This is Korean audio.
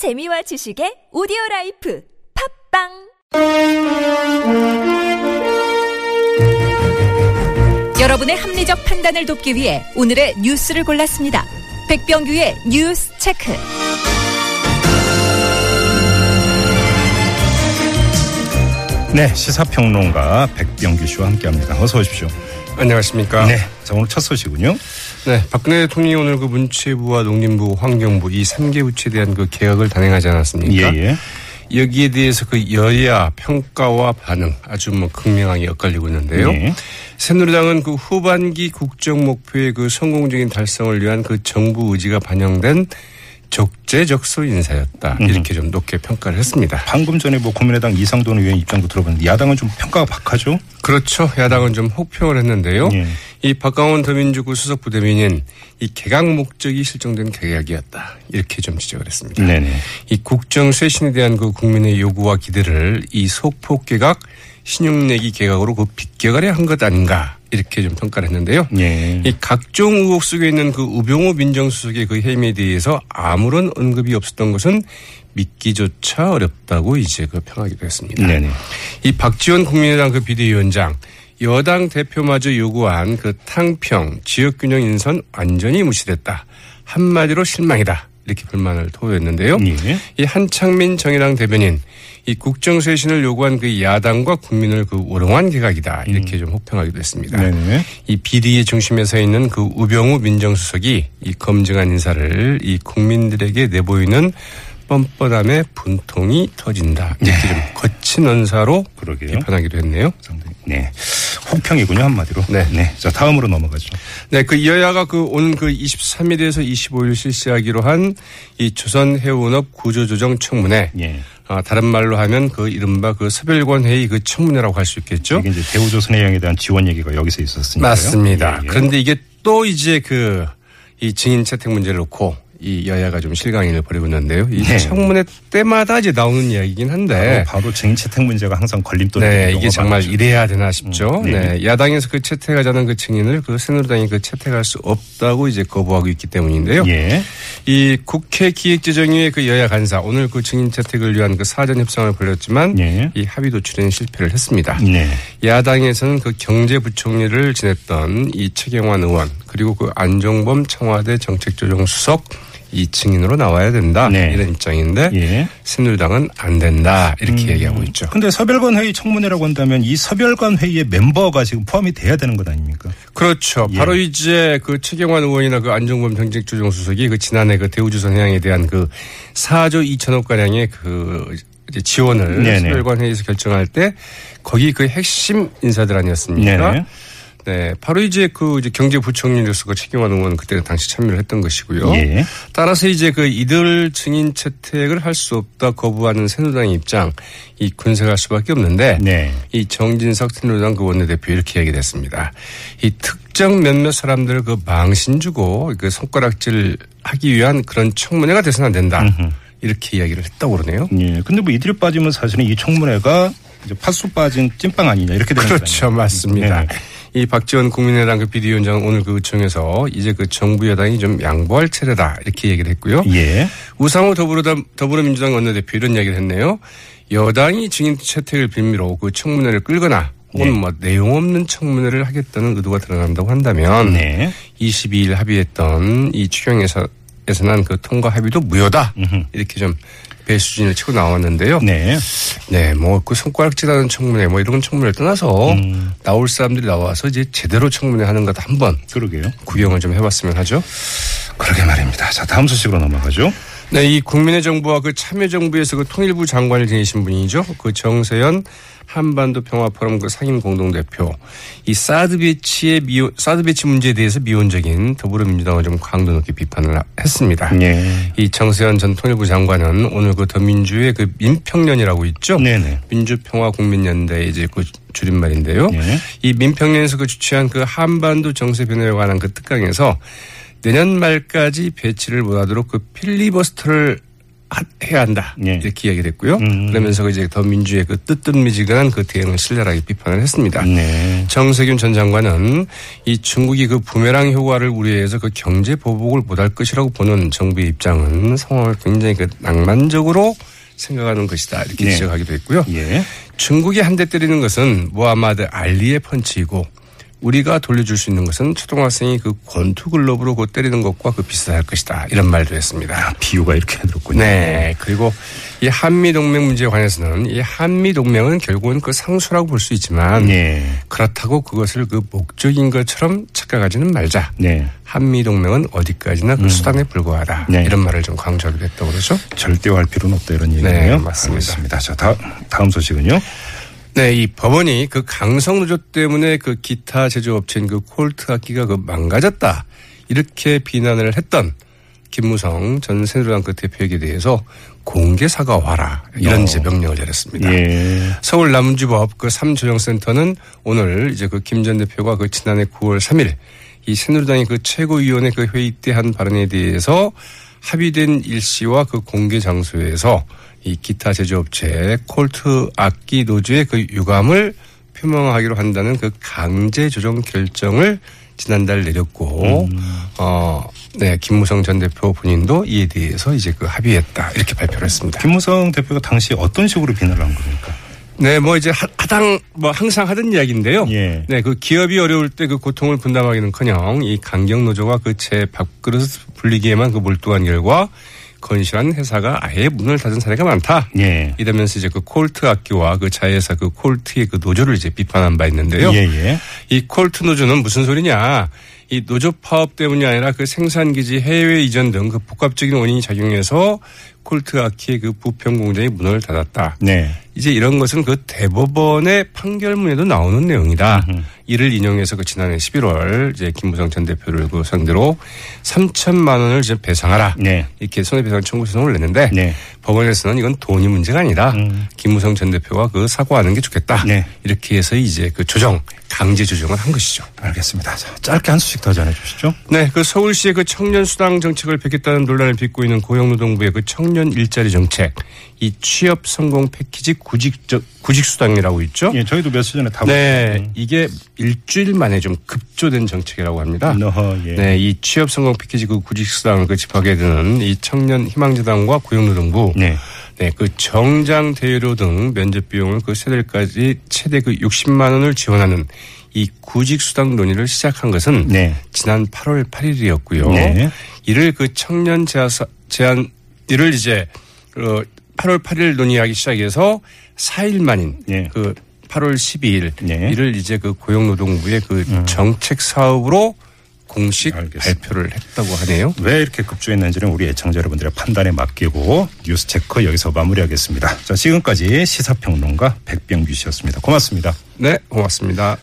재미와 지식의 오디오 라이프 팟빵 여러분의 합리적 판단을 돕기 위해 오늘의 뉴스를 골랐습니다. 백병규의 뉴스 체크. 네, 시사평론가 백병규 씨와 함께합니다. 어서 오십시오. 안녕하십니까. 네, 자 오늘 첫 소식은요. 네, 박근혜 대통령이 오늘 그 문체부와 농림부, 환경부 이 3개 부처에 대한 그 개혁을 단행하지 않았습니까? 예, 예. 여기에 대해서 그 여야 평가와 반응 아주 뭐 극명하게 엇갈리고 있는데요. 네. 새누리당은 그 후반기 국정 목표의 그 성공적인 달성을 위한 그 정부 의지가 반영된 적재적소 인사였다. 이렇게 좀 높게 평가를 했습니다. 방금 전에 뭐 국민의당 이상돈 의원 입장도 들어봤는데 야당은 좀 평가가 박하죠. 그렇죠. 야당은 좀 혹평을 했는데요. 예. 이 박강원 더민주구 수석 부대변인 이 개각 목적이 실종된 개각이었다. 이렇게 좀 지적을 했습니다. 네네. 이 국정 쇄신에 대한 그 국민의 요구와 기대를 이 소폭 개각, 신용내기 개각으로 그 빗겨가려 한 것 아닌가. 이렇게 좀 평가를 했는데요. 예. 이 각종 의혹 속에 있는 그 우병우 민정수석의 그 해임에 대해서 아무런 언급이 없었던 것은 믿기조차 어렵다고 이제 그 평하기도 했습니다. 네네. 이 박지원 국민의당 그 비대위원장 여당 대표마저 요구한 그 탕평 지역균형 인선 완전히 무시됐다. 한마디로 실망이다. 이렇게 불만을 토로했는데요. 예. 이 한창민 정의당 대변인 이 국정쇄신을 요구한 그 야당과 국민을 그 우롱한 개각이다. 이렇게 좀 혹평하기도 했습니다. 네네. 이 비리의 중심에 서 있는 그 우병우 민정수석이 이 검증한 인사를 이 국민들에게 내보이는 뻔뻔함의 분통이 터진다. 이렇게 좀 거친 언사로 네. 그러게요. 비판하기도 했네요. 네. 혹평이군요 한마디로. 네. 자 다음으로 넘어가죠. 네, 그 여야가 그 오는 그 23일에서 25일 실시하기로 한 이 조선 해운업 구조조정 청문회. 예. 아, 다른 말로 하면 그 이른바 그 서별관 회의 그 청문회라고 할 수 있겠죠. 이게 이제 대우조선 해양에 대한 지원 얘기가 여기서 있었으니까요. 맞습니다. 예, 예. 그런데 이게 또 이제 그 이 증인 채택 문제를 놓고 이 여야가 좀 실강인을 벌이고 있는데요. 이 네. 청문회 때마다 이제 나오는 이야기긴 한데. 바로, 바로 증인 채택 문제가 항상 걸림돌이 네, 이게 정말 많죠. 이래야 되나 싶죠. 음, 네. 네. 야당에서 그 채택하자는 그 증인을 그 새누리당이 그 채택할 수 없다고 이제 거부하고 있기 때문인데요. 예. 이 국회 기획재정위의 그 여야 간사 오늘 그 증인 채택을 위한 그 사전 협상을 벌였지만 예. 이 합의 도출에는 실패를 했습니다. 네. 야당에서는 그 경제부총리를 지냈던 이 최경환 의원 그리고 그 안종범 청와대 정책조정수석 이 증인으로 나와야 된다 네. 이런 입장인데 예. 새누리당은 안 된다 이렇게 얘기하고 있죠. 근데 서별관 회의 청문회라고 한다면 이 서별관 회의의 멤버가 지금 포함이 돼야 되는 것 아닙니까? 그렇죠. 예. 바로 이제 그 최경환 의원이나 그 안종범 정책조정수석이 그 지난해 그 대우조선 해양에 대한 그 4조 2천억 가량의 그 지원을. 서별관 회의에서 결정할 때 거기 그 핵심 인사들 아니었습니까? 네네. 네, 바로 이제 그 이제 경제부총리로서 그 최경환 의원 그때 당시 참여를 했던 것이고요. 예. 따라서 이제 그 이들 증인 채택을 할 수 없다 거부하는 새누리당의 입장 이 군색할 수밖에 없는데 네. 이 정진석 새누리당 그 원내대표 이렇게 얘기를 했습니다. 이 특정 몇몇 사람들 그 망신 주고 그 손가락질 하기 위한 그런 청문회가 돼서는 안 된다. 이렇게 이야기를 했다고 그러네요. 예. 근데 뭐 이들이 빠지면 사실은 이 청문회가 이제 팥소 빠진 찐빵 아니냐 이렇게 되는 그렇죠. 거잖아요. 맞습니다. 네. 이 박지원 국민의당 그 비대위원장은 오늘 그 의총에서 이제 그 정부 여당이 좀 양보할 차례다 이렇게 얘기를 했고요. 예. 우상호 더불어당, 더불어민주당 원내대표 이런 이야기를 했네요. 여당이 증인 채택을 빌미로 그 청문회를 끌거나 혹은 네. 뭐 내용 없는 청문회를 하겠다는 의도가 드러난다고 한다면 네. 22일 합의했던 이 추경에서 에서는 그 통과 합의도 무효다 이렇게 좀 배수진을 치고 나왔는데요. 네. 네, 뭐 그 손가락질하는 청문회 뭐 이런 청문회를 떠나서 음. 나올 사람들이 나와서 이제 제대로 청문회 하는 것 한번 그러게요. 구경을 좀 해봤으면 하죠. 그러게 말입니다. 자, 다음 소식으로 넘어가죠. 네, 이 국민의 정부와 그 참여정부에서 그 통일부 장관을 지내신 분이죠. 그 정세현 한반도 평화 포럼 그 상임 공동 대표. 이 사드 배치의 미온, 사드 배치 문제에 대해서 미온적인 더불어민주당을 좀 강도 높게 비판을 했습니다. 예. 이 정세현 전 통일부 장관은 오늘 그 더민주의 그 민평련이라고 있죠. 네네. 민주평화국민연대 이제 그 줄임말인데요. 네. 이 민평련에서 그 주최한 그 한반도 정세 변화에 관한 그 특강에서 내년 말까지 배치를 못하도록 그 필리버스터를 해야 한다 예. 이렇게 이야기를 했고요. 음. 그러면서 이제 더 민주의 그 뜨뜻미지근한 그 대응을 신랄하게 비판을 했습니다. 네. 정세균 전 장관은 이 중국이 그 부메랑 효과를 우려해서 그 경제 보복을 못할 것이라고 보는 정부의 입장은 상황을 굉장히 그 낭만적으로 생각하는 것이다 이렇게 네. 지적하기도 했고요. 예. 중국이 한 대 때리는 것은 모하마드 알리의 펀치이고 우리가 돌려줄 수 있는 것은 초등학생이 그 권투 글러브로 그 때리는 것과 그 비슷할 것이다 이런 말도 했습니다. 비유가 이렇게 들었군요. 네. 그리고 이 한미 동맹 문제에 관해서는 이 한미 동맹은 결국은 그 상수라고 볼 수 있지만 예. 그렇다고 그것을 그 목적인 것처럼 착각하지는 말자. 네. 한미 동맹은 어디까지나 그 수단에 불과하다. 네. 이런 말을 좀 강조하기도 했다고 그러죠. 절대화할 필요는 없다 이런 얘기네요. 네, 맞습니다. 알겠습니다. 자, 다, 다음 소식은요. 네, 이 법원이 그 강성 노조 때문에 그 기타 제조업체인 그 콜트 악기가 그 망가졌다. 이렇게 비난을 했던 김무성 전 새누리당 그 대표에게 대해서 공개 사과하라. 이런 어. 이제 명령을 내렸습니다. 예. 서울 남주법 그 삼조정센터는 오늘 이제 그 김 전 대표가 그 지난해 9월 3일 이 새누리당의 그 최고위원회 그 회의 때 한 발언에 대해서 합의된 일시와 그 공개 장소에서 이 기타 제조업체 콜트 악기 노조의 그 유감을 표명하기로 한다는 그 강제 조정 결정을 지난달 내렸고 어, 네, 김무성 전 대표 본인도 이에 대해서 이제 그 합의했다 이렇게 발표를 했습니다. 김무성 대표가 당시 어떤 식으로 비난을 한 겁니까? 네, 뭐 이제 하- 하당 뭐 항상 하던 이야기인데요. 예. 네, 그 기업이 어려울 때 그 고통을 분담하기는커녕 이 강경 노조가 그 제 밥그릇 불리기에만 그 몰두한 결과 건실한 회사가 아예 문을 닫은 사례가 많다. 예. 이러면서 이제 그 콜트 악기와 그 자회사 그 콜트의 그 노조를 이제 비판한 바 있는데요. 예, 예. 이 콜트 노조는 무슨 소리냐? 이 노조 파업 때문이 아니라 그 생산기지 해외 이전 등 그 복합적인 원인이 작용해서 콜트 악기의 그 부평 공장이 문을 닫았다. 네. 이제 이런 것은 그 대법원의 판결문에도 나오는 내용이다. 이를 인용해서 그 지난해 11월 이제 김무성 전 대표를 그 상대로 3천만 원을 이제 배상하라. 네. 이렇게 손해배상 청구 소송을 냈는데 네. 법원에서는 이건 돈이 문제가 아니다. 김무성 전 대표가 그 사과하는 게 좋겠다. 네. 이렇게 해서 이제 그 조정, 강제 조정을 한 것이죠. 알겠습니다. 자, 짧게 한 수씩 더 전해 주시죠. 네, 그 서울시의 그 청년 수당 정책을 뵙겠다는 논란을 빚고 있는 고용노동부의 그 청년 일자리 정책, 이 취업 성공 패키지 구직 구직 수당이라고 있죠. 예, 저희도 며칠 전에 다 네, 이게 일주일 만에 좀 급조된 정책이라고 합니다. 너허, 예. 네, 이 취업 성공 패키지 그 구직 수당을 그 집하게 되는 이 청년 희망재단과 고용노동부 네. 네, 그 정장 대여료 등 면접 비용을 그 세달까지 최대 그 60만 원을 지원하는 이 구직 수당 논의를 시작한 것은 네. 지난 8월 8일이었고요. 네. 이를 그 청년 제사, 제한 이를 이제 어 8월 8일 논의하기 시작해서 4일 만인 네. 그 8월 12일 네. 이를 이제 그 고용노동부의 그 정책 사업으로 공식 알겠습니다. 발표를 했다고 하네요. 왜 이렇게 급조했는지는 우리 애청자 여러분들의 판단에 맡기고 뉴스 체크 여기서 마무리하겠습니다. 자, 지금까지 시사평론가 백병규 씨였습니다. 고맙습니다. 네, 고맙습니다.